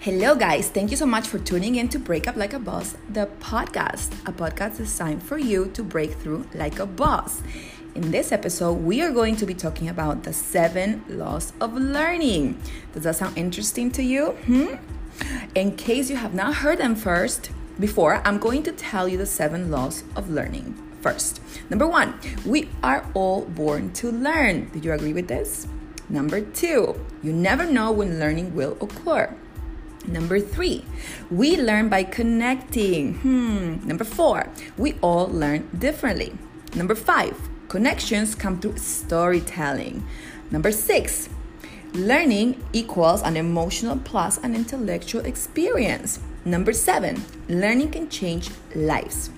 Hello, guys. Thank you so much for tuning in to Break Up Like a Boss, the podcast, a podcast designed for you to break through like a boss. In this episode, we are going to be talking about the seven laws of learning. Does that sound interesting to you? Hmm? In case you have not heard them first, before, I'm going to tell you the seven laws of learning. First, number one, we are all born to learn. Do you agree with this? Number two, you never know when learning will occur. Number three, we learn by connecting. Hmm. Number four, we all learn differently. Number five, connections come through storytelling. Number six, learning equals an emotional plus an intellectual experience. Number seven, learning can change lives.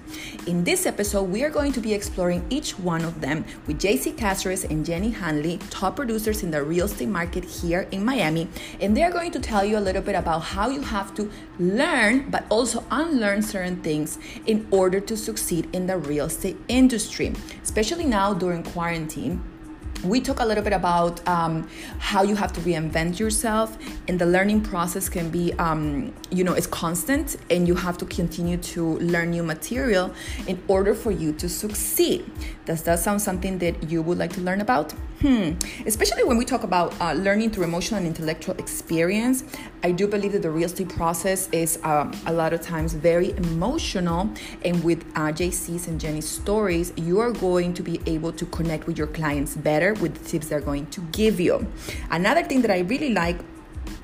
In this episode, we are going to be exploring each one of them with JC Caceres and Jenny Hanley, top producers in the real estate market here in Miami. And they're going to tell you a little bit about how you have to learn, but also unlearn certain things in order to succeed in the real estate industry, especially now during quarantine we talk a little bit about um, how you have to reinvent yourself and the learning process can be um, you know it's constant and you have to continue to learn new material in order for you to succeed. Does that sound something that you would like to learn about Hmm. Especially when we talk about uh, learning through emotional and intellectual experience, I do believe that the real estate process is um, a lot of times very emotional. And with uh, JC's and Jenny's stories, you are going to be able to connect with your clients better with the tips they're going to give you. Another thing that I really like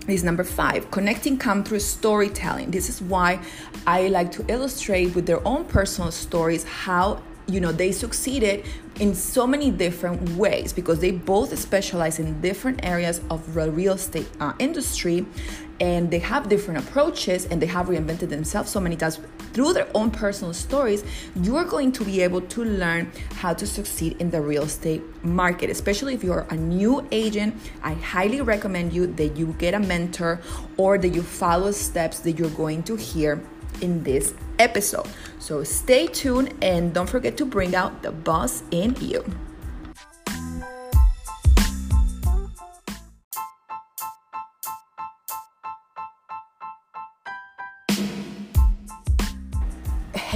is number five connecting come through storytelling this is why i like to illustrate with their own personal stories how you know they succeeded in so many different ways because they both specialize in different areas of the real estate uh, industry and they have different approaches and they have reinvented themselves so many times. Through their own personal stories you are going to be able to learn how to succeed in the real estate market especially if you're a new agent. I highly recommend you that you get a mentor or that you follow steps that you're going to hear in this episode. So stay tuned and don't forget to bring out the boss in you.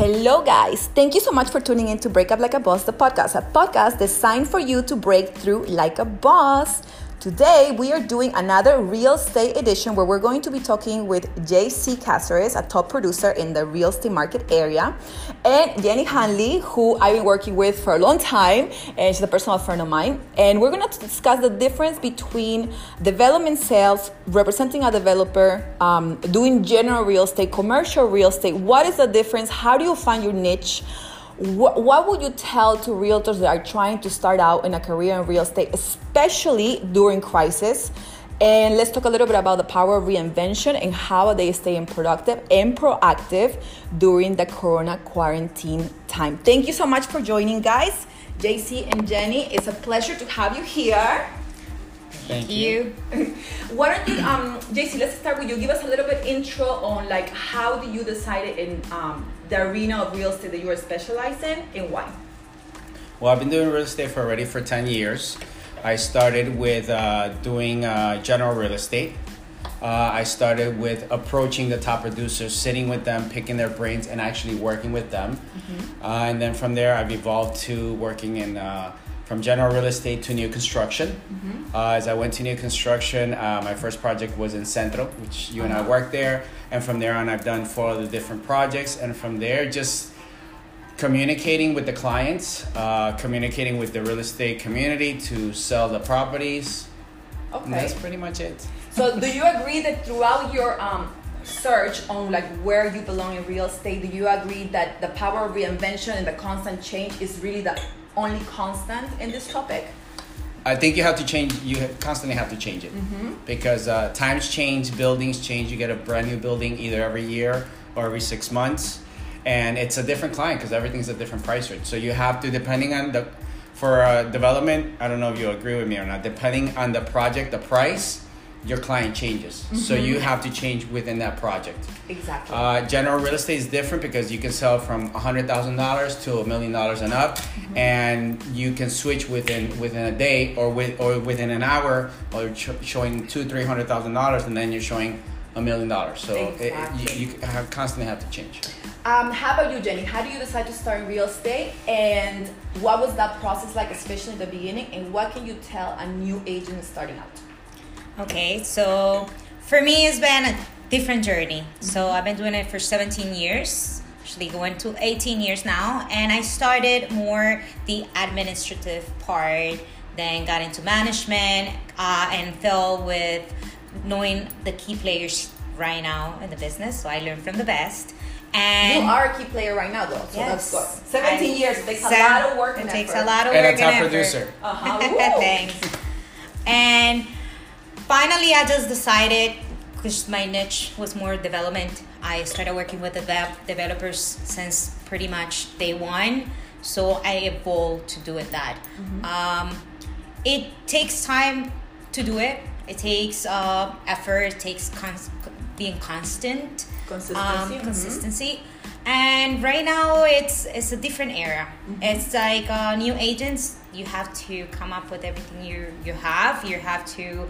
Hello, guys. Thank you so much for tuning in to Break Up Like a Boss, the podcast, a podcast designed for you to break through like a boss. Today, we are doing another real estate edition where we're going to be talking with JC Caceres, a top producer in the real estate market area, and Jenny Hanley, who I've been working with for a long time, and she's a personal friend of mine. And we're going to discuss the difference between development sales, representing a developer, um, doing general real estate, commercial real estate. What is the difference? How do you find your niche? What, what would you tell to realtors that are trying to start out in a career in real estate, especially during crisis? And let's talk a little bit about the power of reinvention and how they stay productive and proactive during the corona quarantine time. Thank you so much for joining, guys. JC and Jenny, it's a pleasure to have you here. Thank, Thank you. you. Why don't you, um, JC? Let's start with you. Give us a little bit intro on like how do you decide in um, the arena of real estate that you are specialized in and why? Well, I've been doing real estate for already for 10 years. I started with uh, doing uh, general real estate. Uh, I started with approaching the top producers, sitting with them, picking their brains, and actually working with them. Mm-hmm. Uh, and then from there, I've evolved to working in uh, from general real estate to new construction. Mm-hmm. Uh, as I went to new construction, uh, my first project was in Centro, which you uh-huh. and I uh-huh. worked there. And from there on, I've done four other different projects. And from there, just communicating with the clients, uh, communicating with the real estate community to sell the properties. Okay. And that's pretty much it. So, do you agree that throughout your um, search on like where you belong in real estate, do you agree that the power of reinvention and the constant change is really the only constant in this topic? I think you have to change. You constantly have to change it mm-hmm. because uh, times change, buildings change. You get a brand new building either every year or every six months, and it's a different client because everything's a different price range. So you have to, depending on the for uh, development. I don't know if you agree with me or not. Depending on the project, the price your client changes. Mm-hmm. So you have to change within that project. Exactly. Uh, general real estate is different because you can sell from $100,000 to a million dollars and up mm-hmm. and you can switch within within a day or with or within an hour or ch- showing two, $300,000 and then you're showing a million dollars. So it- it, you, you have, constantly have to change. Um, how about you, Jenny? How do you decide to start in real estate, and what was that process like, especially in the beginning? And what can you tell a new agent starting out? Okay, so for me, it's been a different journey. So I've been doing it for 17 years, actually going to 18 years now, and I started more the administrative part, then got into management, uh, and fell with knowing the key players right now in the business. So I learned from the best. And you are a key player right now, though, so Yes. that's good. 17 I- years, it takes a lot of work It takes effort. a lot of And a work top and producer. Uh-huh. Thanks. And finally, I just decided because my niche was more development. I started working with develop- developers since pretty much day one. So I evolved to do it that. Um, it takes time to do it. It takes uh, effort. It takes cons- being constant, Consistency, um, mhm. consistency. And right now, it's it's a different era. It's like uh, new agents. You have to come up with everything you you have. You have to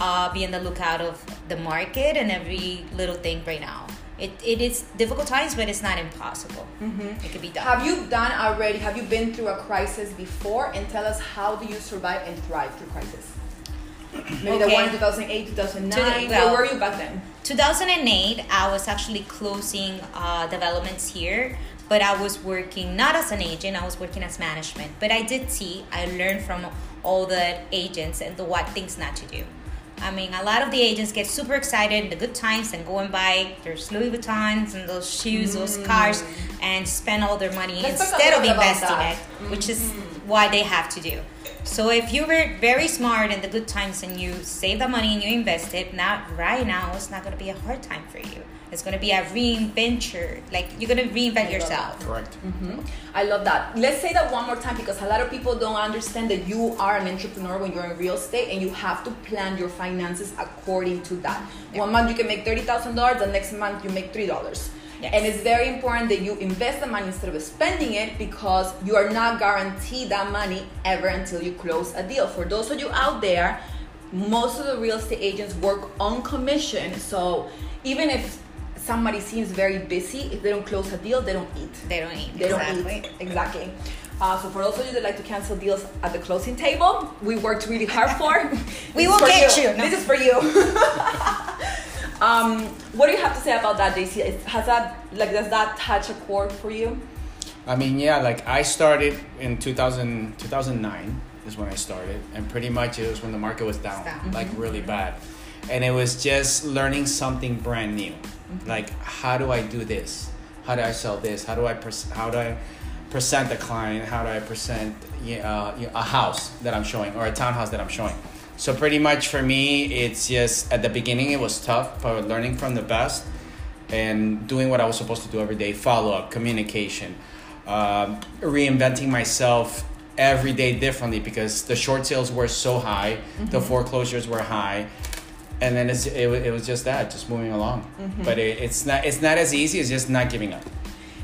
uh, be on the lookout of the market and every little thing right now. It, it is difficult times, but it's not impossible. Mm-hmm. It could be done. Have you done already? Have you been through a crisis before? And tell us how do you survive and thrive through crisis? Maybe the one in 2008, 2009. To the- Where were you back then? 2008 i was actually closing uh, developments here but i was working not as an agent i was working as management but i did see i learned from all the agents and the what things not to do i mean a lot of the agents get super excited in the good times and go and buy their louis vuittons and those shoes those cars and spend all their money Mm. Let's instead of little bit about investing. Mm-hmm. it which is what they have to do so if you were very smart in the good times and you save the money and you invest it, not right now, it's not going to be a hard time for you. It's going to be a reinventure. Like you're going to reinvent yourself. Correct. Mm-hmm. I love that. Let's say that one more time because a lot of people don't understand that you are an entrepreneur when you're in real estate and you have to plan your finances according to that. One month you can make $30,000, the next month you make $3. Yes. And it's very important that you invest the money instead of spending it because you are not guaranteed that money ever until you close a deal. For those of you out there, most of the real estate agents work on commission. So even if somebody seems very busy, if they don't close a deal, they don't eat. They don't eat. They exactly. don't eat. Exactly. Uh, so for those of you that like to cancel deals at the closing table, we worked really hard for. We will for get you. No. This is for you. um, what do you have to say about that, JC? Has that like does that touch a chord for you? I mean, yeah, like I started in 2000, 2009 is when I started, and pretty much it was when the market was down, down. like really bad. And it was just learning something brand new. Like, how do I do this? How do I sell this? How do I pres- how do I present the client? How do I present uh, a house that I'm showing or a townhouse that I'm showing? So pretty much for me, it's just at the beginning it was tough, but learning from the best and doing what I was supposed to do every day follow up, communication, um, reinventing myself every day differently because the short sales were so high, the foreclosures were high. And then it's, it, it was just that, just moving along. But it, it's not it's not as easy as just not giving up.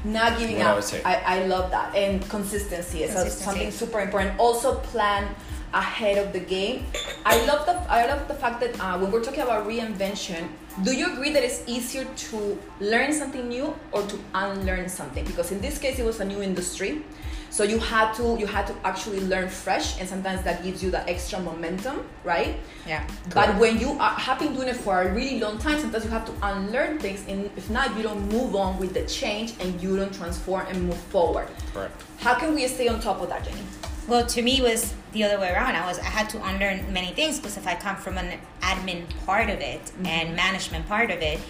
Not giving What I up. would say. I, I love that. And consistency is Consistency. something super important. Also plan ahead of the game. I love the I love the fact that uh, when we're talking about reinvention, do you agree that it's easier to learn something new or to unlearn something? Because in this case, it was a new industry, so you had to you had to actually learn fresh, and sometimes that gives you that extra momentum, right? Yeah. But when you are, have been doing it for a really long time, sometimes you have to unlearn things, and if not, you don't move on with the change and you don't transform and move forward. Correct. How can we stay on top of that, Jenny? Well, to me, it was the other way around. I was I had to unlearn many things because if I come from an admin part of it mm-hmm. and management part of it,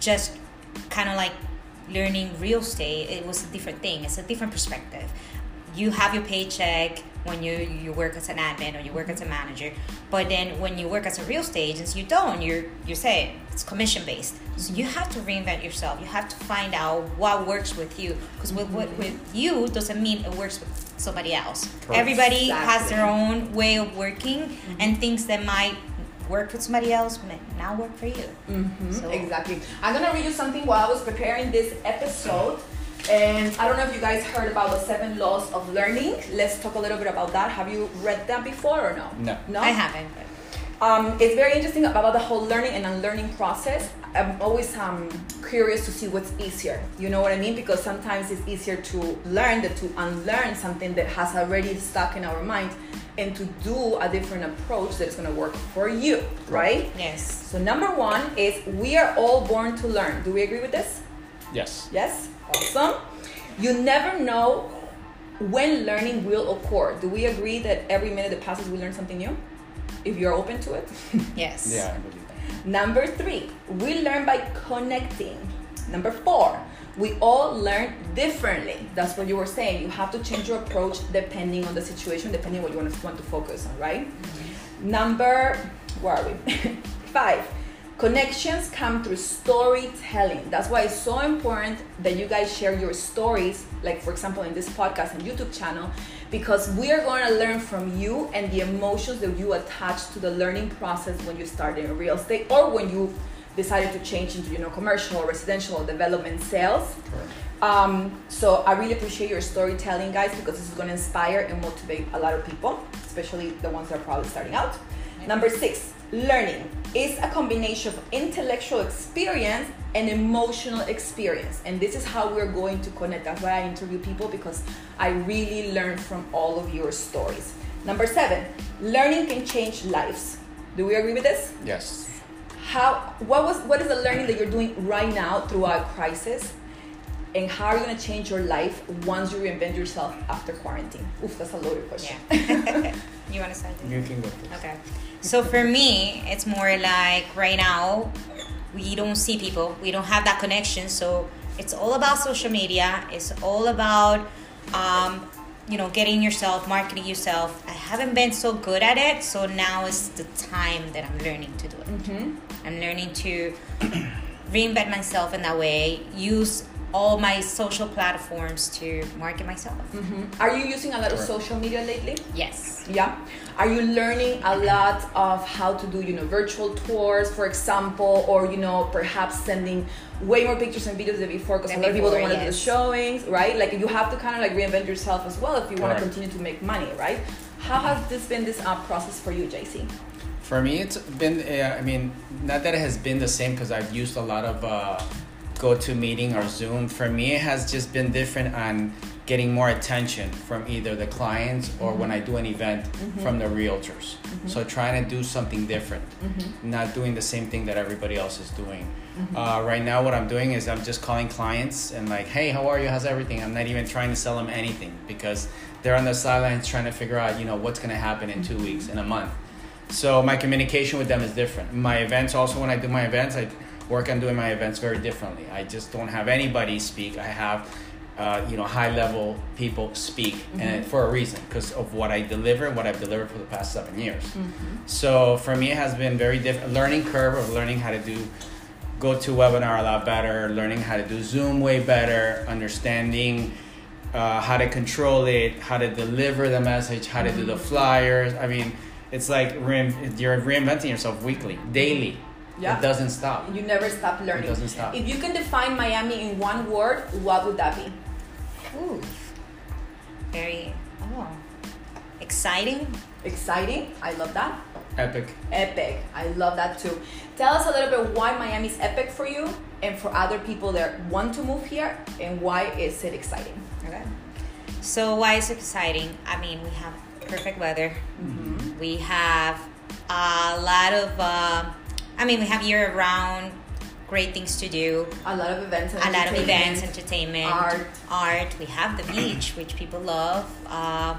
just kind of like learning real estate, it was a different thing. It's a different perspective. You have your paycheck when you you work as an admin or you work as a mm-hmm. manager, but then when you work as a real estate agent, you don't. You're you say it's commission based, so you have to reinvent yourself. You have to find out what works with you because with, with with you doesn't mean it works with somebody else. Correct. Everybody has their own way of working, mm-hmm. and things that might work with somebody else might not work for you. Mm-hmm. So- Exactly. I'm gonna read you something while I was preparing this episode. And I don't know if you guys heard about the seven laws of learning. Let's talk a little bit about that. Have you read that before or no? No. No. I haven't. But Um, it's very interesting about the whole learning and unlearning process. I'm always um, curious to see what's easier. You know what I mean? Because sometimes it's easier to learn than to unlearn something that has already stuck in our mind and to do a different approach that's going to work for you, right? Yes. So, number one is we are all born to learn. Do we agree with this? Yes. Yes? Awesome. You never know when learning will occur. Do we agree that every minute that passes we learn something new? If you're open to it? Yes. Yeah, I believe. Number three, we learn by connecting. Number four, we all learn differently. That's what you were saying. You have to change your approach depending on the situation, depending on what you want to, want to focus on, right? Mm-hmm. Number, where are we? Five, connections come through storytelling. That's why it's so important that you guys share your stories, like for example in this podcast and YouTube channel, because we are going to learn from you and the emotions that you attach to the learning process when you start in real estate or when you decided to change into you know commercial or residential or development sales. Um, so I really appreciate your storytelling, guys, because this is going to inspire and motivate a lot of people, especially the ones that are probably starting out. Number six, learning is a combination of intellectual experience and emotional experience, and this is how we're going to connect. That's why I interview people because I really learn from all of your stories. Number seven, learning can change lives. Do we agree with this? Yes. how what was what is the learning that you're doing right now throughout crisis and how are you going to change your life once you reinvent yourself after quarantine oof that's a loaded question Yeah. you want to start? You can go. Please. Okay. So for me, it's more like right now, we don't see people, we don't have that connection. So it's all about social media. It's all about, um, you know, getting yourself, marketing yourself. I haven't been so good at it, so now is the time that I'm learning to do it. Mhm. I'm learning to reinvent myself in that way. Use all my social platforms to market myself. Mhm. are you using a lot of social media lately? Yes. yeah. Are you learning a lot of how to do you know virtual tours for example or you know perhaps sending way more pictures and videos than before because a lot of people don't want to do the showings right? Like you have to kind of like reinvent yourself as well if you want to continue to make money right? How has this been this uh, process for you jc For me, it's been, uh, I mean, not that it has been the same because I've used a lot of uh, GoToMeeting or Zoom. For me, it has just been different on getting more attention from either the clients or when I do an event mm-hmm. from the realtors. Mm-hmm. So trying to do something different, mm-hmm. not doing the same thing that everybody else is doing. Uh, right now, what I'm doing is I'm just calling clients and like, hey, how are you? How's everything? I'm not even trying to sell them anything because they're on the sidelines trying to figure out, you know, what's going to happen in two weeks, in a month. So my communication with them is different. My events also when I do my events, I work on doing my events very differently. I just don't have anybody speak. I have uh, you know high level people speak and for a reason because of what I deliver and what I've delivered for the past seven years. So for me, it has been very different. Learning curve of learning how to do GoToWebinar a lot better, learning how to do Zoom way better, understanding uh, how to control it, how to deliver the message, how to do the flyers. I mean, it's like rein- you're reinventing yourself weekly, daily. Yeah. It doesn't stop. You never stop learning. It doesn't stop. If you can define Miami in one word, what would that be? Ooh. Very, oh, exciting. Exciting. I love that. Epic. Epic. I love that too. Tell us a little bit why Miami is epic for you and for other people that want to move here and why is it exciting? Okay. So why is it exciting? I mean, we have perfect weather. We have a lot of. Uh, I mean, we have year-round great things to do. A lot of events. And A lot of entertainment. events, entertainment, art. art. We have the beach, which people love. Uh,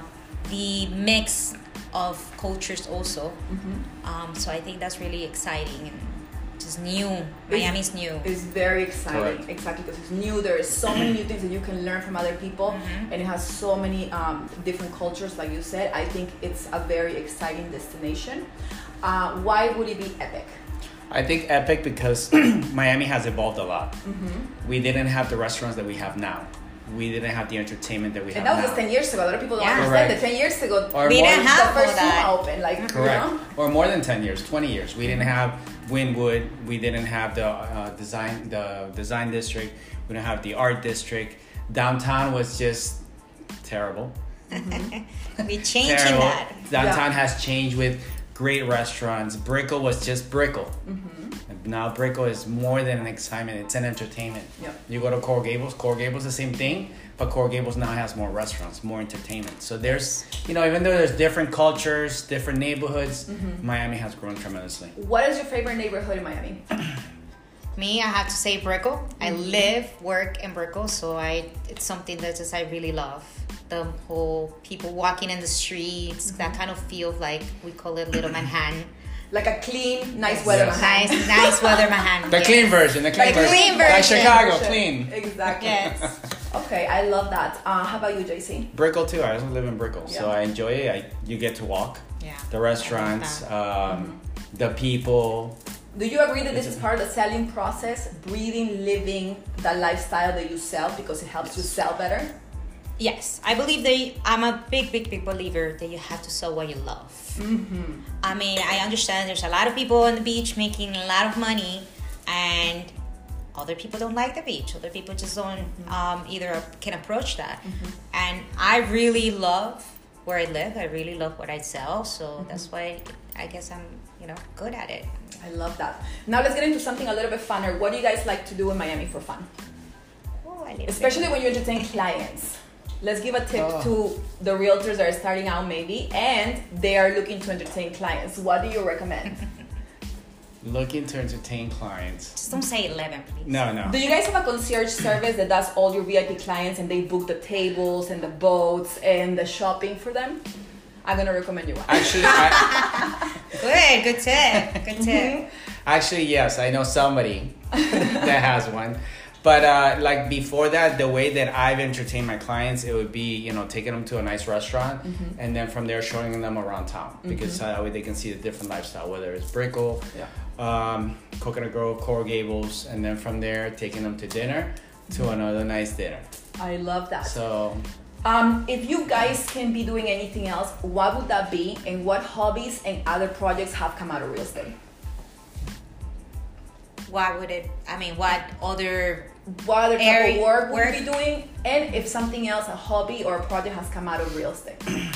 the mix of cultures also. Mm-hmm. Um, so I think that's really exciting and just new. Miami's new. It's very exciting, Correct. exactly because it's new. There is so many new things that you can learn from other people, Mhm. and it has so many um, different cultures, like you said. I think it's a very exciting destination. Uh, why would it be epic? I think epic because Miami has evolved a lot. Mm-hmm. We didn't have the restaurants that we have now. We didn't have the entertainment that we have And that was now. ten years ago. A lot of people don't Yeah. understand Correct. that ten years ago, Or We didn't have the first all that. Open, like Correct. You know? Or more than 10 years, 20 years. We didn't have Wynwood. We didn't have the uh, design the design district. We didn't have the art district. Downtown was just terrible. We're changing terrible. that. Downtown has changed with great restaurants. Brickell was just Brickell. Mm-hmm. And Now Brickell is more than an excitement; it's an entertainment. Yep. You go to Coral Gables. Coral Gables the same thing, but Coral Gables now has more restaurants, more entertainment. So there's, you know, even though there's different cultures, different neighborhoods, mm-hmm. Miami has grown tremendously. What is your favorite neighborhood in Miami? Me, I have to say Brickell. I mm-hmm. live, work in Brickell, so I it's something that just I really love. The whole people walking in the streets, that kind of feel like we call it Little Manhattan. Like a clean, nice weather Yes. Manhattan. Nice, nice weather Manhattan. The yes. clean version, the clean Like version, clean like version. Chicago, clean. Exactly. Yes. Okay, I love that. Uh, how about you, JC? Brickell too. I also live in Brickell, so I enjoy it. I, you get to walk, Yeah. the restaurants, that. um, the people. Do you agree that this is part of the selling process? Breathing, living the lifestyle that you sell because it helps you sell better? Yes, I believe that I'm a big, big, big believer that you have to sell what you love. Mm-hmm. I mean, I understand there's a lot of people on the beach making a lot of money, and other people don't like the beach. Other people just don't um, either can approach that. And I really love where I live. I really love what I sell, so that's why I guess I'm, you know, good at it. I love that. Now let's get into something a little bit funner. What do you guys like to do in Miami for fun? Oh, I Especially when you entertain clients. Let's give a tip Oh. to the realtors that are starting out maybe and they are looking to entertain clients. What do you recommend? Looking to entertain clients. Just don't say 11, please. No, no. Do you guys have a concierge service that does all your VIP clients and they book the tables and the boats and the shopping for them? I'm gonna recommend you one. Actually, I, Good, good tip. Good mm-hmm. tip. actually, yes, I know somebody that has one. But uh, like before that, the way that I've entertained my clients, it would be you know taking them to a nice restaurant, and then from there showing them around town because uh, that way they can see the different lifestyle, whether it's Brickell, Yeah. um, Coconut Grove, Coral Gables, and then from there taking them to dinner to another nice dinner. I love that. So Um, if you guys can be doing anything else, what would that be? And what hobbies and other projects have come out of real estate? What would it, I mean, what other What other type Area- of work would you be doing? And if something else, a hobby or a project has come out of real estate?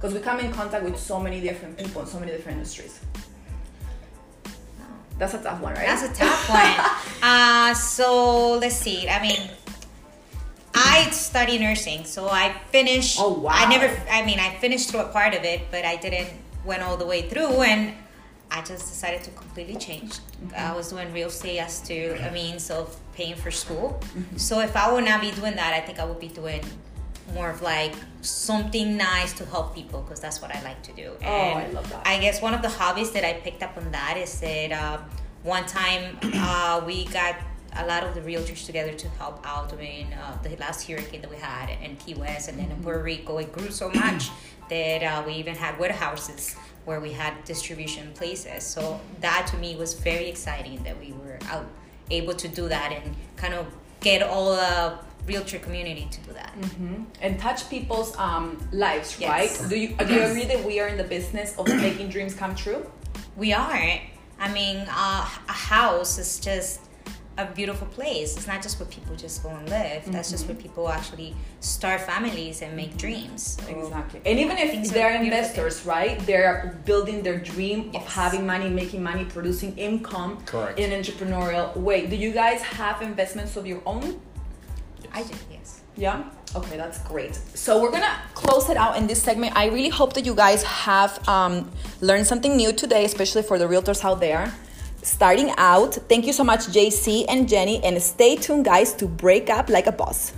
Because we come in contact with so many different people in so many different industries. That's a tough one, right? That's a tough one. uh, so let's see. I mean, I study nursing, so I finished. Oh, wow. I never. I mean, I finished through a part of it, but I didn't went all the way through, and I just decided to completely change. Mm-hmm. I was doing real estate as to a means of paying for school. Mm-hmm. So if I would not be doing that, I think I would be doing more of like something nice to help people because that's what I like to do. Oh, I love that. I guess one of the hobbies that I picked up on that is that uh, one time uh, we got a lot of the realtors together to help out during uh, the last hurricane that we had in Key West and then in Puerto Rico. It grew so much that uh, we even had warehouses where we had distribution places. So that to me was very exciting that we were out able to do that and kind of get all the realtor community to do that. and touch people's um, lives, Yes. right? Do you do you agree that we are in the business of making dreams come true? We are. I mean, uh, a house is just a beautiful place. It's not just where people just go and live. That's just where people actually start families and make dreams. Exactly. And even if Things are they're beautiful. investors, right? They're building their dream of having money, making money, producing income Correct. in an entrepreneurial way. Do you guys have investments of your own? I do, yes. Yeah. Okay, that's great. So we're gonna close it out in this segment. I really hope that you guys have um, learned something new today, especially for the realtors out there. Starting out, thank you so much, JC and Jenny, and stay tuned, guys, to break up like a boss.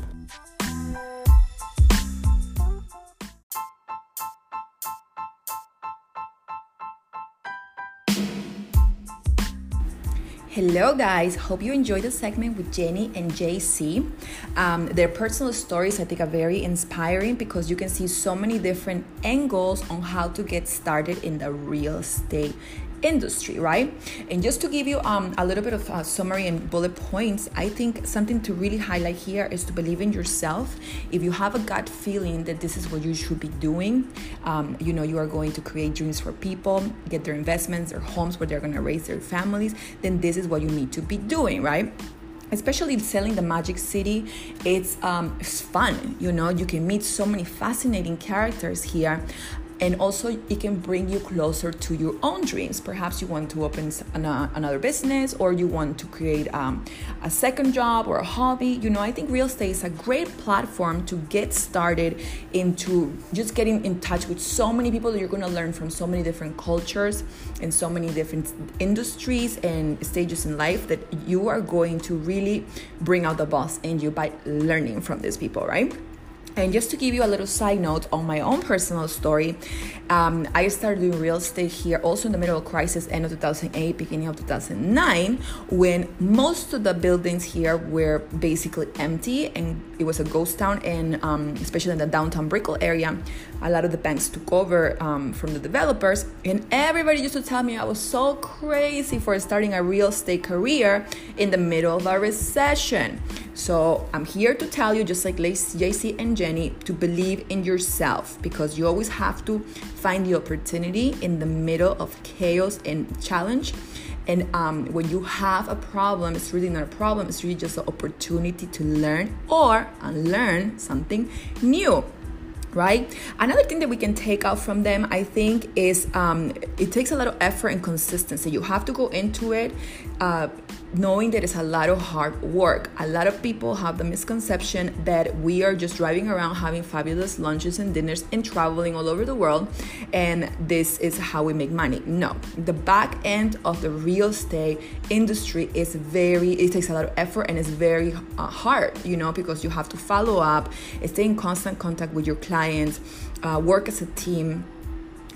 Hello, guys. Hope you enjoyed the segment with Jenny and JC. Um, their personal stories, I think, are very inspiring because you can see so many different angles on how to get started in the real estate industry, right? And just to give you um, a little bit of uh, summary and bullet points, I think something to really highlight here is to believe in yourself. If you have a gut feeling that this is what you should be doing, um, you know, you are going to create dreams for people, get their investments, their homes where they're going to raise their families, then this is what you need to be doing, right? especially selling the magic city it's um it's fun you know you can meet so many fascinating characters here and also it can bring you closer to your own dreams. Perhaps you want to open another business or you want to create um, a second job or a hobby. You know i think real estate is a great platform to get started into just getting in touch with so many people that you're going to learn from so many different cultures and so many different industries and stages in life that you are going to really bring out the boss in you by learning from these people right and just to give you a little side note on my own personal story, um, I started doing real estate here also in the middle of crisis, end of 2008, beginning of 2009, when most of the buildings here were basically empty and it was a ghost town. And um, especially in the downtown Brickell area, a lot of the banks took over um, from the developers. And everybody used to tell me I was so crazy for starting a real estate career in the middle of a recession. So I'm here to tell you, just like JC and Jenny, to believe in yourself because you always have to find the opportunity in the middle of chaos and challenge. And um, when you have a problem, it's really not a problem, it's really just an opportunity to learn or unlearn something new right? Another thing that we can take out from them i think is um, it takes a lot of effort and consistency. You have to go into it uh, knowing that it's a lot of hard work. A lot of people have the misconception that we are just driving around having fabulous lunches and dinners and traveling all over the world and this is how we make money. No, the back end of the real estate industry is very, it takes a lot of effort and it's very uh, hard, you know, because you have to follow up, stay in constant contact with your clients, uh, work as a team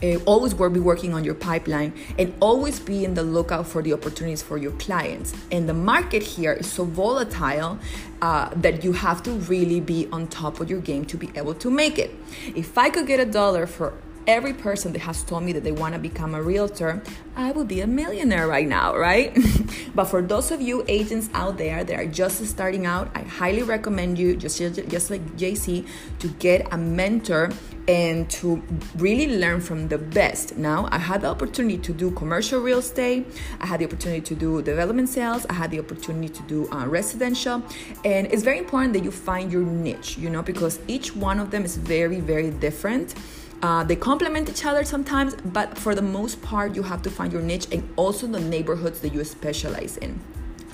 uh, always be working on your pipeline and always be in the lookout for the opportunities for your clients. And the market here is so volatile uh, that you have to really be on top of your game to be able to make it. If I could get a dollar for every person that has told me that they want to become a realtor, I would be a millionaire right now, right? but for those of you agents out there that are just starting out, I highly recommend you, just, just like JC, to get a mentor and to really learn from the best. Now, I had the opportunity to do commercial real estate, I had the opportunity to do development sales, I had the opportunity to do uh, residential, and it's very important that you find your niche, you know, because each one of them is very, very different. Uh, they complement each other sometimes, but for the most part, you have to find your niche and also the neighborhoods that you specialize in.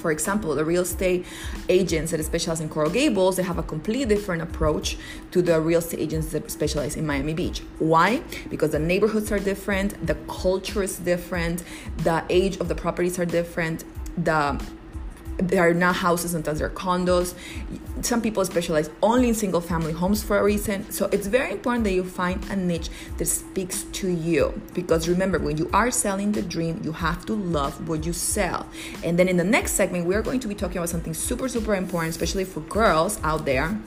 For example, the real estate agents that specialize in Coral Gables, they have a completely different approach to the real estate agents that specialize in Miami Beach. Why? Because the neighborhoods are different, the culture is different, the age of the properties are different, the they are not houses sometimes they're condos. Some people specialize only in single family homes for a reason. So it's very important that you find a niche that speaks to you. Because remember when you are selling the dream you have to love what you sell. And then in the next segment we're going to be talking about something super super important especially for girls out there.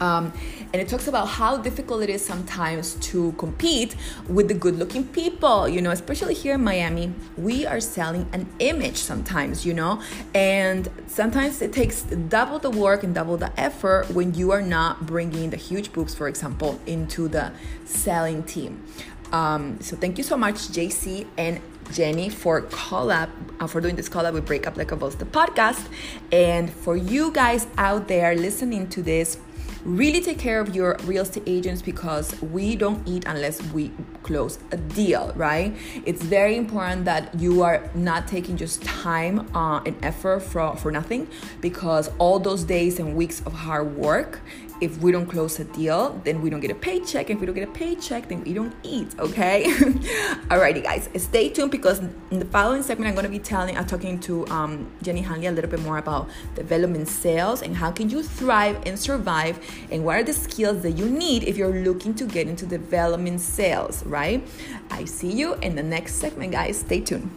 Um, and it talks about how difficult it is sometimes to compete with the good looking people, you know, especially here in Miami. We are selling an image sometimes, you know, and sometimes it takes double the work and double the effort when you are not bringing the huge boobs, for example, into the selling team. Um, so thank you so much, JC and Jenny for collab uh, for doing this collab with Break Up Like a Boss the podcast, and for you guys out there listening to this really take care of your real estate agents because we don't eat unless we close a deal, right? It's very important that you are not taking just time uh, and effort for, for nothing because all those days and weeks of hard work if we don't close a deal, then we don't get a paycheck. If we don't get a paycheck, then we don't eat, okay? Alrighty, guys, stay tuned because in the following segment, I'm going to be telling, I'm talking to um, Jenny Hanley a little bit more about development sales and how can you thrive and survive and what are the skills that you need if you're looking to get into development sales, right? I see you in the next segment, guys. Stay tuned.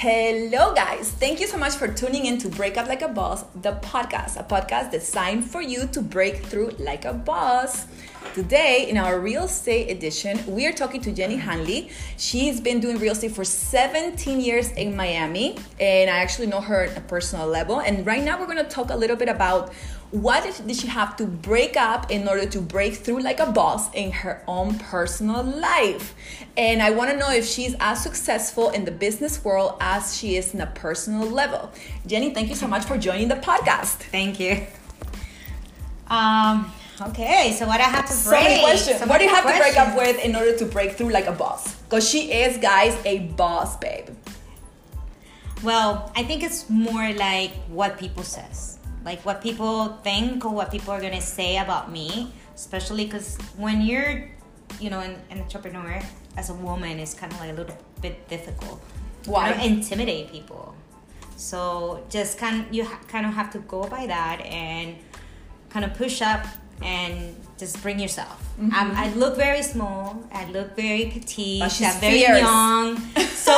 Hello, guys. Thank you so much for tuning in to Break Up Like a Boss, the podcast, a podcast designed for you to break through like a boss. Today, in our real estate edition, we are talking to Jenny Hanley. She's been doing real estate for 17 years in Miami, and I actually know her at a personal level. And right now, we're going to talk a little bit about what did she have to break up in order to break through like a boss in her own personal life. And I want to know if she's as successful in the business world as she is in a personal level. Jenny, thank you so much for joining the podcast. Thank you. Um, okay, so what I have to So break? many questions. so what do you have to break up with in order to break through like a boss? Because she is, guys, a boss, babe. Well, I think it's more like what people says, like what people think or what people are gonna say about me. Especially because when you're, you know, an, an entrepreneur as a woman, it's kind of like a little bit difficult. Why? You intimidate people. So just kind you ha- kind of have to go by that and kind of push up and just bring yourself. Mm-hmm. I look very small. I look very petite. I'm very fierce. young. So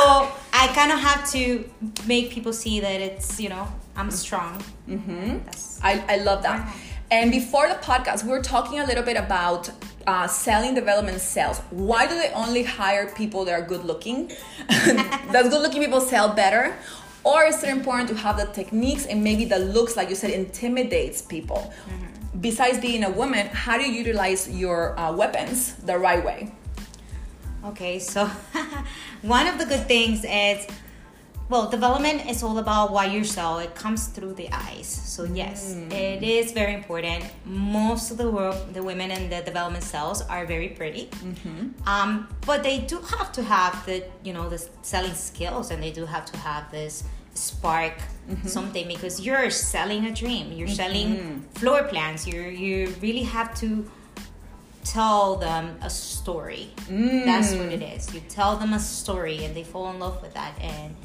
I kind of have to make people see that it's you know I'm strong. Mm-hmm. I, I love that. And before the podcast, we were talking a little bit about uh, selling development sales. Why do they only hire people that are good looking? Does good looking people sell better? Or is it important to have the techniques and maybe the looks, like you said, intimidates people? Besides being a woman, how do you utilize your uh, weapons the right way? Okay, so one of the good things is, well, development is all about what you sell. It comes through the eyes. So yes, mm. it is very important. Most of the world, the women in the development cells are very pretty, mm-hmm. um, but they do have to have the you know the selling skills, and they do have to have this spark mm-hmm. something because you're selling a dream. You're mm-hmm. selling floor plans. You you really have to tell them a story. That's what mm. it is. You tell them a story and they fall in love with that. And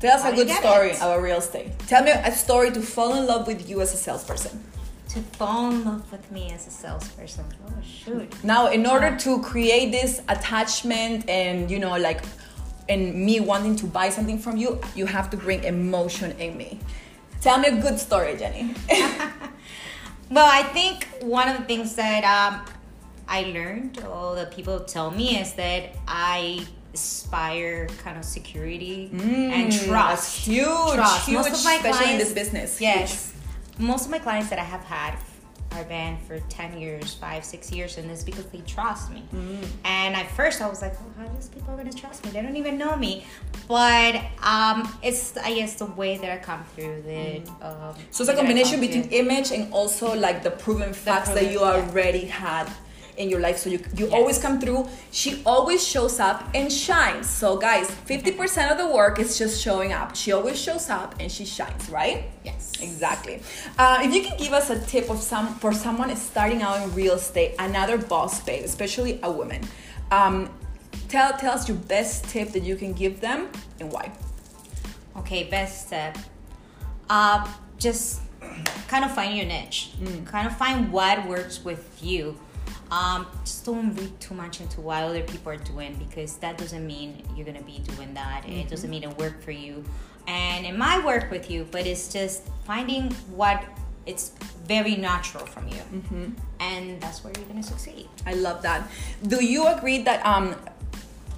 Tell us How a good story it? about real estate. Tell me a story to fall in love with you as a salesperson. to fall in love with me as a salesperson. Oh, shoot. Now, in order to create this attachment and you know, like, and me wanting to buy something from you, you have to bring emotion in me. Tell me a good story, Jenny. Well, I think one of the things that um, I learned, or that people tell me, is that I aspire kind of security and trust. Mm, That's huge, Trust. huge, Most of my especially in this business. Yes. Most of my clients that I have had are been for 10 years, five, six years, and it's because they trust me. Mm. And at first I was like, oh, how does people going to trust me? They don't even know me. But um, it's, I guess, the way that I come through the. Um, Mm. So it's a combination between image and also like the proven facts that proven- you yeah. already had in your life. So you you Yes. always come through. She always shows up and shines. So guys, 50% of the work is just showing up. She always shows up and she shines, right? Yes. Exactly. Uh, if you can give us a tip of some for someone starting out in real estate, another boss babe, especially a woman, um, tell tell us your best tip that you can give them and why. Okay, best step. Uh, just kind of find your niche. Kind of find what works with you. Um, just don't read too much into what other people are doing because that doesn't mean you're gonna be doing that. It doesn't mean it work for you, and it might work with you, but it's just finding what it's very natural from you, and that's where you're gonna succeed. I love that. Do you agree that um,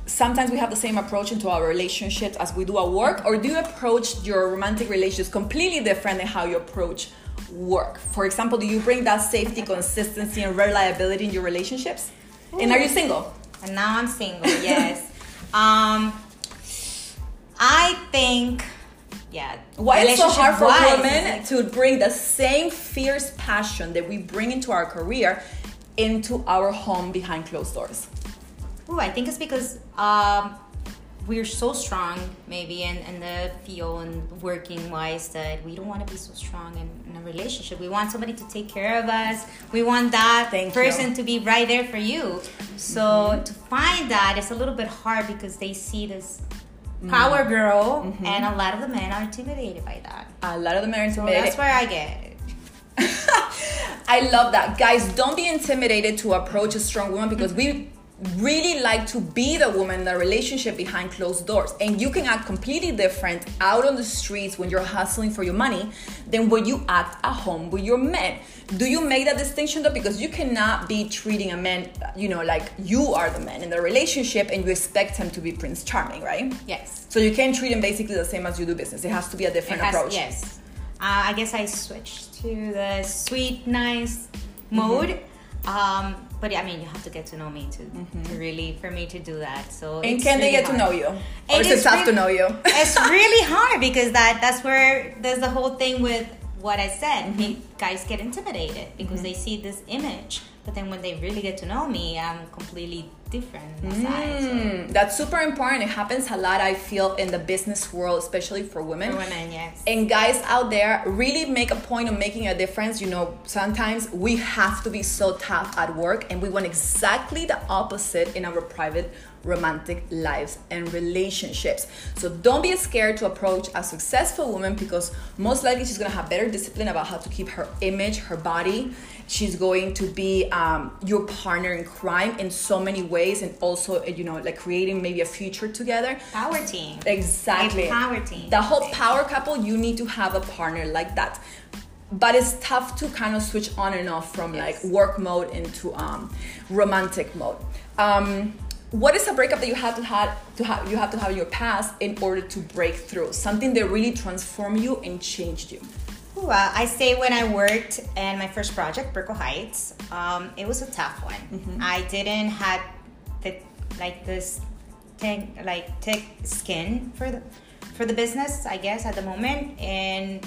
sometimes we have the same approach into our relationships as we do at work, or do you approach your romantic relationships completely different than how you approach work? For example, do you bring that safety, consistency, and reliability in your relationships? And are you single? And now I'm single. Yes. um, I think, yeah. Why is it so hard for women to bring the same fierce passion that we bring into our career into our home behind closed doors? Ooh, I think it's because um, we're so strong, maybe in, in the field and working wise, that we don't want to be so strong in, in a relationship. We want somebody to take care of us. We want that Thank person you. to be right there for you. So mm-hmm. to find that, it's a little bit hard because they see this mm-hmm. power girl, mm-hmm. and a lot of the men are intimidated by that. A lot of the men are So that's where I get it. I love that. Guys, don't be intimidated to approach a strong woman because we really like to be the woman in the relationship behind closed doors and you can act completely different out on the streets when you're hustling for your money than when you act at home with your men do you make that distinction though because you cannot be treating a man you know like you are the man in the relationship and you expect him to be prince charming right Yes. so you can't treat him basically the same as you do business it has to be a different has- approach Yes. Uh, I guess I switched to the sweet, nice Mm-hmm. mode. Um, but I mean, you have to get to know me to, to really for me to do that. So Mm-hmm. and can they really get to know you or It is it tough to know you it's really hard because that that's where there's the whole thing with what I said. Mm-hmm. Guys get intimidated because they see this image, but then when they really get to know me, I'm completely different inside. So, Mm, that's super important. It happens a lot, I feel, in the business world, especially for women. for women, yes. And guys out there, really make a point of making a difference. You know, sometimes we have to be so tough at work, and we want exactly the opposite in our private romantic lives and relationships. So don't be scared to approach a successful woman because most likely she's gonna have better discipline about how to keep her image, her body. She's going to be um, your partner in crime in so many ways, and also, you know, like creating maybe a future together. power team. Exactly. A power team. The whole power couple, you need to have a partner like that. But it's tough to kind of switch on and off from Yes. like work mode into um, romantic mode. Um, what is a breakup that you have to have to have you have to have in your past in order to break through? Something that really transformed you and changed you. Ooh, uh, I say when I worked in my first project, Brickell Heights, um, it was a tough one. Mm-hmm. I didn't have the like this thing like thick skin for the for the business, I guess at the moment, and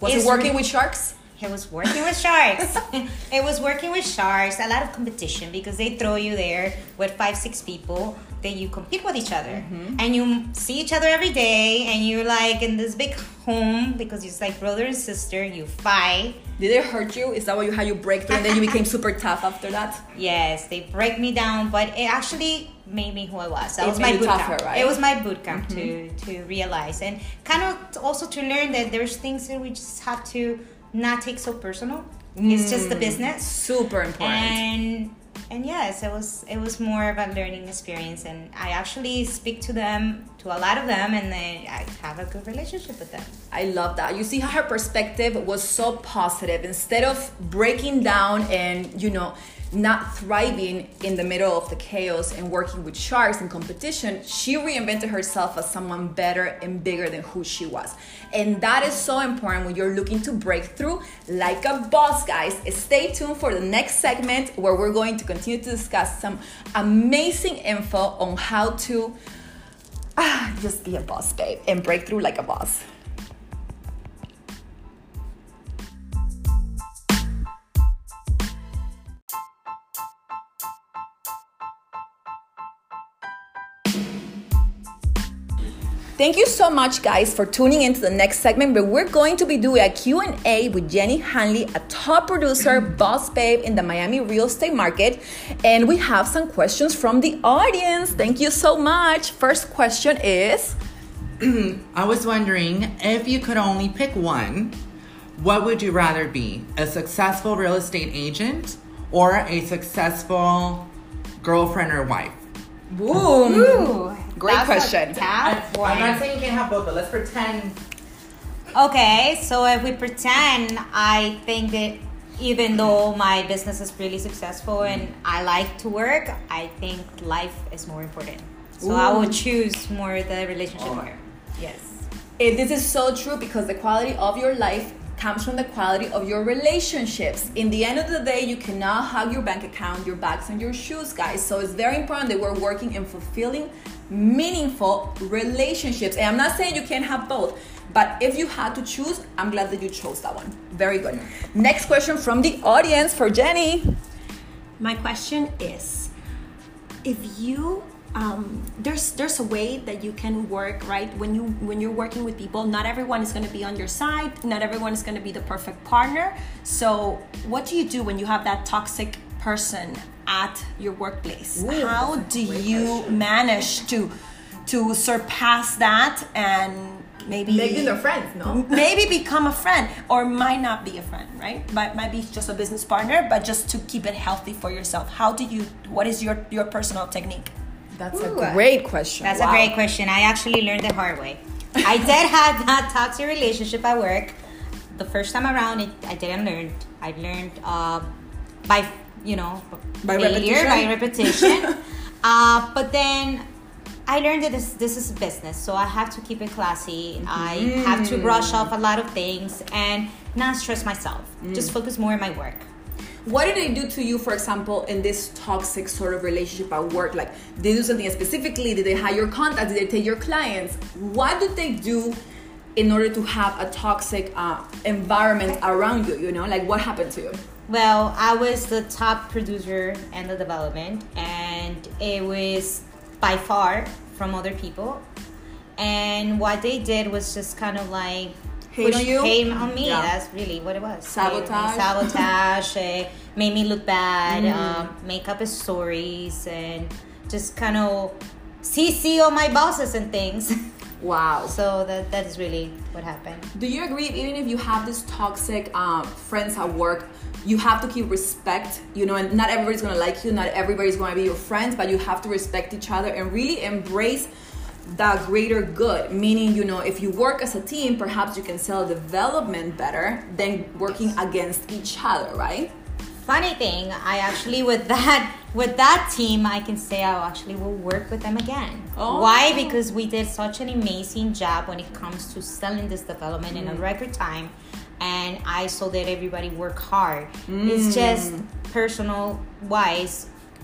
Was it working re- with sharks? It was working with sharks. it was working with sharks. A lot of competition because they throw you there with five, six people. Then you compete with each other, and you see each other every day. And you're like in this big home because it's like brother and sister. You fight. Did it hurt you? Is that why you had you break through and then you became super tough after that? Yes, they break me down, but it actually made me who I was. That It was my boot tougher, camp. right? Mm-hmm. It was my boot camp to to realize and kind of also to learn that there's things that we just have to not take so personal. It's just Mm. the business. Super important. and and yes it was it was more of a learning experience and i actually speak to them to a lot of them and then i have a good relationship with them I love that. You see how her perspective was so positive. Instead of breaking down and, you know, not thriving in the middle of the chaos and working with sharks and competition, she reinvented herself as someone better and bigger than who she was. And that is so important when you're looking to break through like a boss, guys. Stay tuned for the next segment where we're going to continue to discuss some amazing info on how to ah, just be a boss, babe, and break through like a boss. Thank you so much guys for tuning into the next segment where we're going to be doing a Q&A with Jenny Hanley, a top producer, boss babe in the Miami real estate market, and we have some questions from the audience. Thank you so much. First question is I was wondering if you could only pick one, what would you rather be? A successful real estate agent or a successful girlfriend or wife? boom. Ooh, Great that's a question. tough one. I'm not saying you can't have both, but let's pretend. Okay, so if we pretend, I think that even though my business is really successful and I like to work, I think life is more important. So I would choose more the relationship part. Yes. Eh, this is so true because the quality of your life comes from the quality of your relationships. In the end of the day, you cannot hug your bank account, your bags, and your shoes, guys. So it's very important that we're working in fulfilling, meaningful relationships. And I'm not saying you can't have both, but if you had to choose, I'm glad that you chose that one. Very good. Next question from the audience for Jenny. My question is if you um, there's there's a way that you can work right when you when you're working with people not everyone is going to be on your side not everyone is going to be the perfect partner so what do you do when you have that toxic person at your workplace Ooh, how do you question. manage to to surpass that and maybe Maybe they're friends, no? maybe become a friend or might not be a friend right but might be just a business partner but just to keep it healthy for yourself how do you what is your your personal technique That's Ooh, a great question. That's Wow. a great question. I actually learned the hard way. I did have that toxic relationship at work. The first time around, it, I didn't learn. I learned uh, by, you know, By failure, repetition? by repetition. uh, but then I learned that this, this is business, so I have to keep it classy. I have to brush off a lot of things and not stress myself. Just focus more on my work. What did they do to you, for example, in this toxic sort of relationship at work? Like, did they do something specifically? Did they hire your contacts? Did they take your clients? What did they do in order to have a toxic uh, environment around you? You know, like what happened to you? Well, I was the top producer in the development, and it was by far from other people. And what they did was just kind of like Hate push on you? hate on me. Yeah. That's really what it was. On me, Sabotage? sabotage, eh, made me look bad, Mm. um, make up stories, and just kind of CC all my bosses and things. Wow. so that that is really what happened. Do you agree, even if you have this toxic uh, friends at work, you have to keep respect, you know, and not everybody's gonna like you, not everybody's gonna be your friends, but you have to respect each other and really embrace that greater good. Meaning, you know, if you work as a team, perhaps you can sell development better than working against each other, right? funny thing i actually with that with that team i can say i actually will work with them again Oh. why because we did such an amazing job when it comes to selling this development in a mm. record time and i saw that everybody work hard it's mm. just personal wise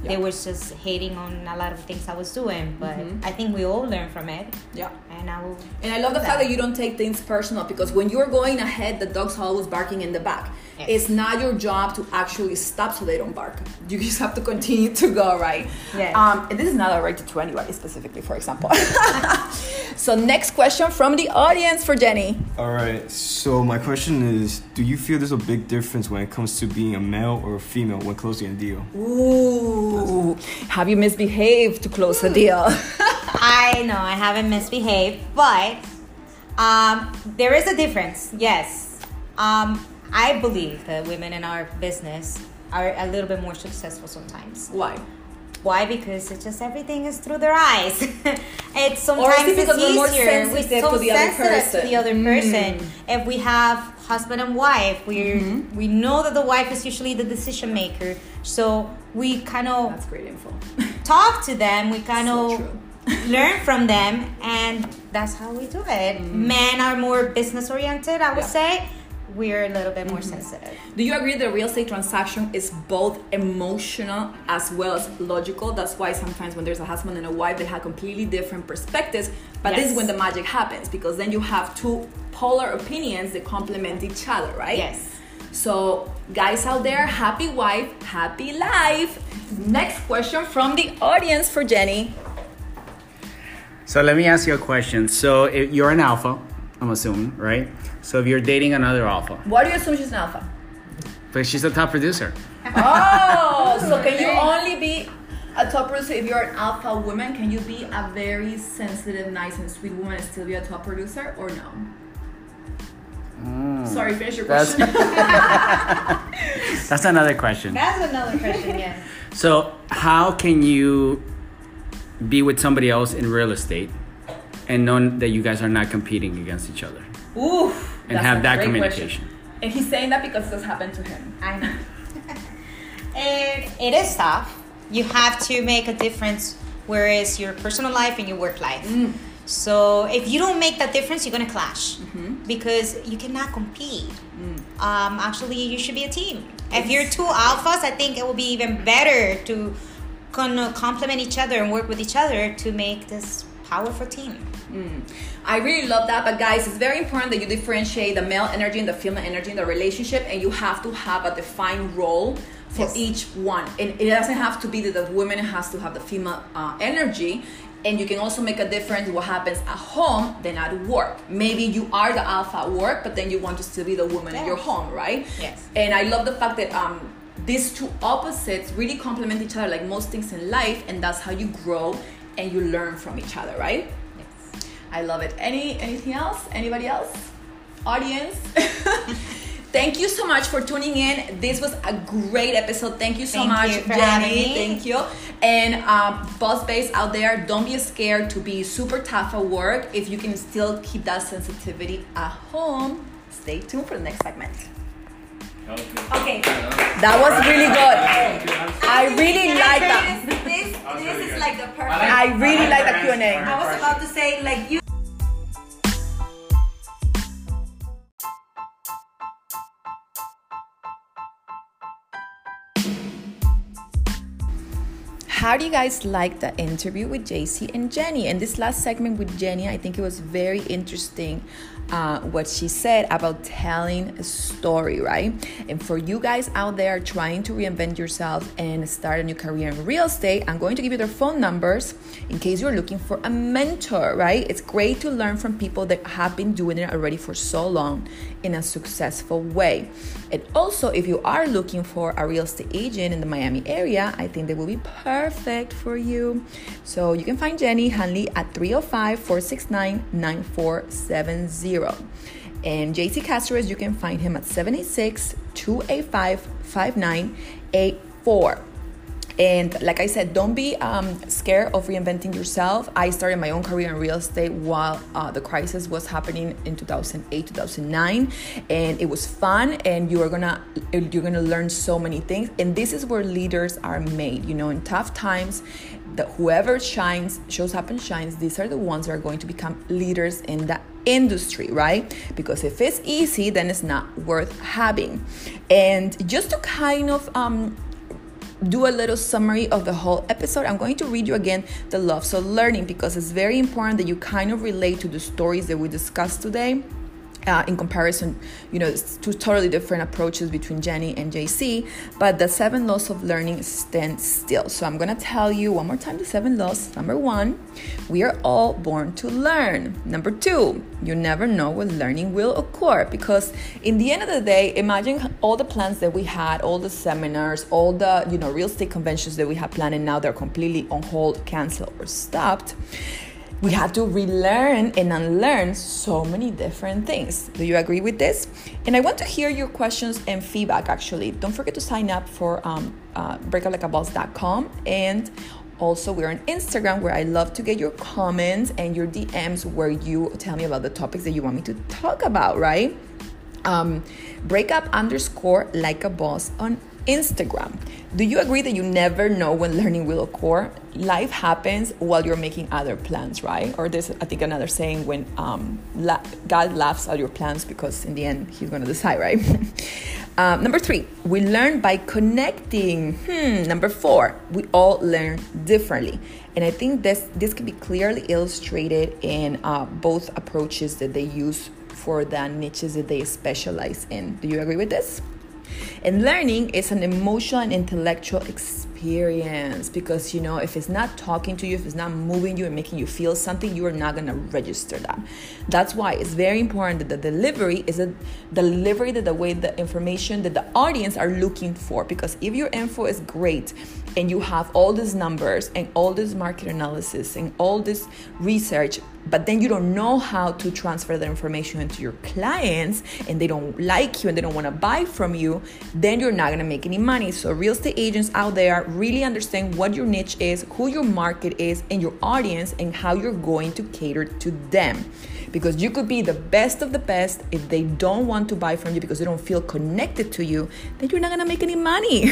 Yeah. they was just hating on a lot of things i was doing but mm-hmm. i think we all learn from it Yeah. and i will And I love the fact that you don't take things personal because when you're going ahead, the dog's always barking in the back. Yes. It's not your job to actually stop so they don't bark. You just have to continue to go, right? Yes. Um, and this is not directed to anybody specifically, for example. so, next question from the audience for Jenny. All right. So my question is, do you feel there's a big difference when it comes to being a male or a female when closing a deal? Ooh, have you misbehaved to close a deal? I know I haven't misbehaved, but um, there is a difference. Yes, um, I believe that women in our business are a little bit more successful sometimes. Why? Why? Because it's just everything is through their eyes. it's sometimes Or it's because we're more easier. sensitive we're so to the other person? to the other person. If we have husband and wife, we Mm-hmm. we know that the wife is usually the decision maker. So we kind of That's great info. talk to them. We kind of learn from them, and that's how we do it. Men are more business oriented, I would Mm. Yeah. Say. We're a little bit more mm-hmm. sensitive. Do you agree that real estate transaction is both emotional as well as logical? That's why sometimes when there's a husband and a wife, they have completely different perspectives. But this is when the magic happens because then you have two polar opinions that complement each other, right? Yes. So, guys out there, happy wife, happy life. Next question from the audience for Jenny. So let me ask you a question. So if you're an alpha, I'm assuming, right? So if you're dating another alpha, Why do you assume she's an alpha? but she's a top producer. Oh, so can you only be a top producer if you're an alpha woman? Can you be a very sensitive, nice, and sweet woman and still be a top producer, or no? Mm. Sorry, finish your That's- question. That's another question. That's another question, yeah. So how can you be with somebody else in real estate and know that you guys are not competing against each other Ooh, and that's have that communication? question. And he's saying that because this happened to him. I know. and it is tough. You have to make a difference, whereas your personal life and your work life. Mm. So if you don't make that difference, you're gonna clash Mm-hmm. because you cannot compete. Mm. Um, actually, you should be a team. If you're two alphas, I think it will be even better to kind of complement each other and work with each other to make this powerful team. I really love that, but guys, it's very important that you differentiate the male energy and the female energy in the relationship, and you have to have a defined role for Yes. each one. And it doesn't have to be that the woman has to have the female uh, energy. And you can also make a difference what happens at home than at work. Maybe you are the alpha at work, but then you want to still be the woman in your home, right? Yes. And I love the fact that um, these two opposites really complement each other, like most things in life, and that's how you grow and you learn from each other, right? Yes. I love it. Any anything else? Anybody else? Audience? Thank you so much for tuning in. This was a great episode. Thank you so Thank much, you Jenny. Thank you. And um, boss base out there, don't be scared to be super tough at work. If you can still keep that sensitivity at home, stay tuned for the next segment. Okay. That was really good. I really like that. This, this is like the perfect. I really like the Q and A. I was about to say like you. How do you guys like the interview with JC and Jenny? And this last segment with Jenny, I think it was very interesting uh, what she said about telling a story, right? And for you guys out there trying to reinvent yourself and start a new career in real estate, I'm going to give you their phone numbers in case you're looking for a mentor, right? It's great to learn from people that have been doing it already for so long in a successful way. And also, if you are looking for a real estate agent in the Miami area, I think they will be perfect for you. So you can find Jenny Hanley at 305 469 9470. And JC Cáceres, you can find him at 786 285 5984. And like I said, don't be um, scared of reinventing yourself. I started my own career in real estate while uh, the crisis was happening in 2008, 2009, and it was fun. And you are gonna you're gonna learn so many things. And this is where leaders are made. You know, in tough times, the whoever shines, shows up and shines. These are the ones that are going to become leaders in that industry, right? Because if it's easy, then it's not worth having. And just to kind of um, do a little summary of the whole episode, I'm going to read you again the loves of learning because it's very important that you kind of relate to the stories that we discussed today. Uh, in comparison, you know, it's two totally different approaches between Jenny and JC, but the seven laws of learning stand still. So I'm gonna tell you one more time the seven laws. Number one, we are all born to learn. Number two, you never know when learning will occur because in the end of the day, imagine all the plans that we had, all the seminars, all the you know real estate conventions that we had planned, and now they're completely on hold, canceled, or stopped we had to relearn and unlearn so many different things. Do you agree with this? And I want to hear your questions and feedback actually. Don't forget to sign up for um, uh, breakuplikeaboss.com and also we're on Instagram where I love to get your comments and your DMs where you tell me about the topics that you want me to talk about, right? Um, breakup underscore like a boss on Instagram. Do you agree that you never know when learning will occur? Life happens while you're making other plans, right? Or there's, I think, another saying when um, la- God laughs at your plans because in the end, He's going to decide, right? um, number three, we learn by connecting. Hmm. Number four, we all learn differently. And I think this, this can be clearly illustrated in uh, both approaches that they use for the niches that they specialize in. Do you agree with this? And learning is an emotional and intellectual experience because you know if it's not talking to you, if it's not moving you and making you feel something, you are not gonna register that. That's why it's very important that the delivery is a delivery that the way the information that the audience are looking for. Because if your info is great and you have all these numbers and all this market analysis and all this research but then you don't know how to transfer the information into your clients and they don't like you and they don't want to buy from you, then you're not going to make any money. So, real estate agents out there really understand what your niche is, who your market is, and your audience, and how you're going to cater to them. Because you could be the best of the best if they don't want to buy from you because they don't feel connected to you, then you're not going to make any money.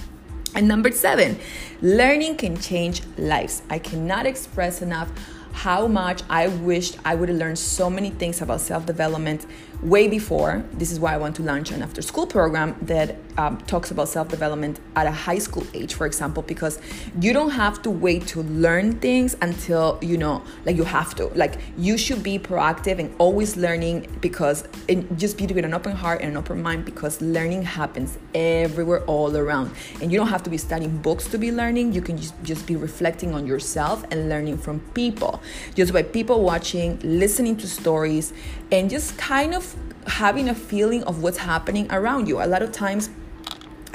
and number seven, learning can change lives. I cannot express enough how much I wished I would have learned so many things about self development way before. This is why I want to launch an after school program that um, talks about self development at a high school age, for example, because you don't have to wait to learn things until you know, like you have to. Like you should be proactive and always learning because just be with an open heart and an open mind because learning happens everywhere, all around. And you don't have to be studying books to be learning, you can just, just be reflecting on yourself and learning from people just by people watching, listening to stories, and just kind of having a feeling of what's happening around you. A lot of times,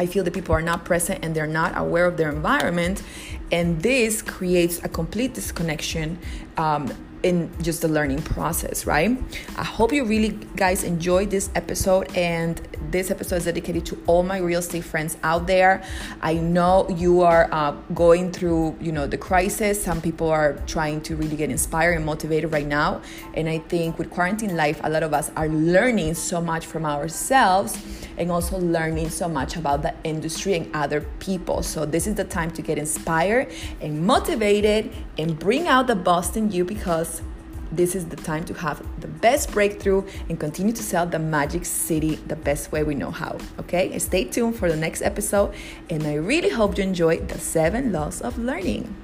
I feel that people are not present and they're not aware of their environment, and this creates a complete disconnection. Um, in just the learning process, right? I hope you really guys enjoyed this episode and this episode is dedicated to all my real estate friends out there. I know you are uh, going through, you know, the crisis. Some people are trying to really get inspired and motivated right now. And I think with quarantine life, a lot of us are learning so much from ourselves and also learning so much about the industry and other people. So this is the time to get inspired and motivated and bring out the Boston you because this is the time to have the best breakthrough and continue to sell the magic city the best way we know how. Okay, stay tuned for the next episode, and I really hope you enjoy the seven laws of learning.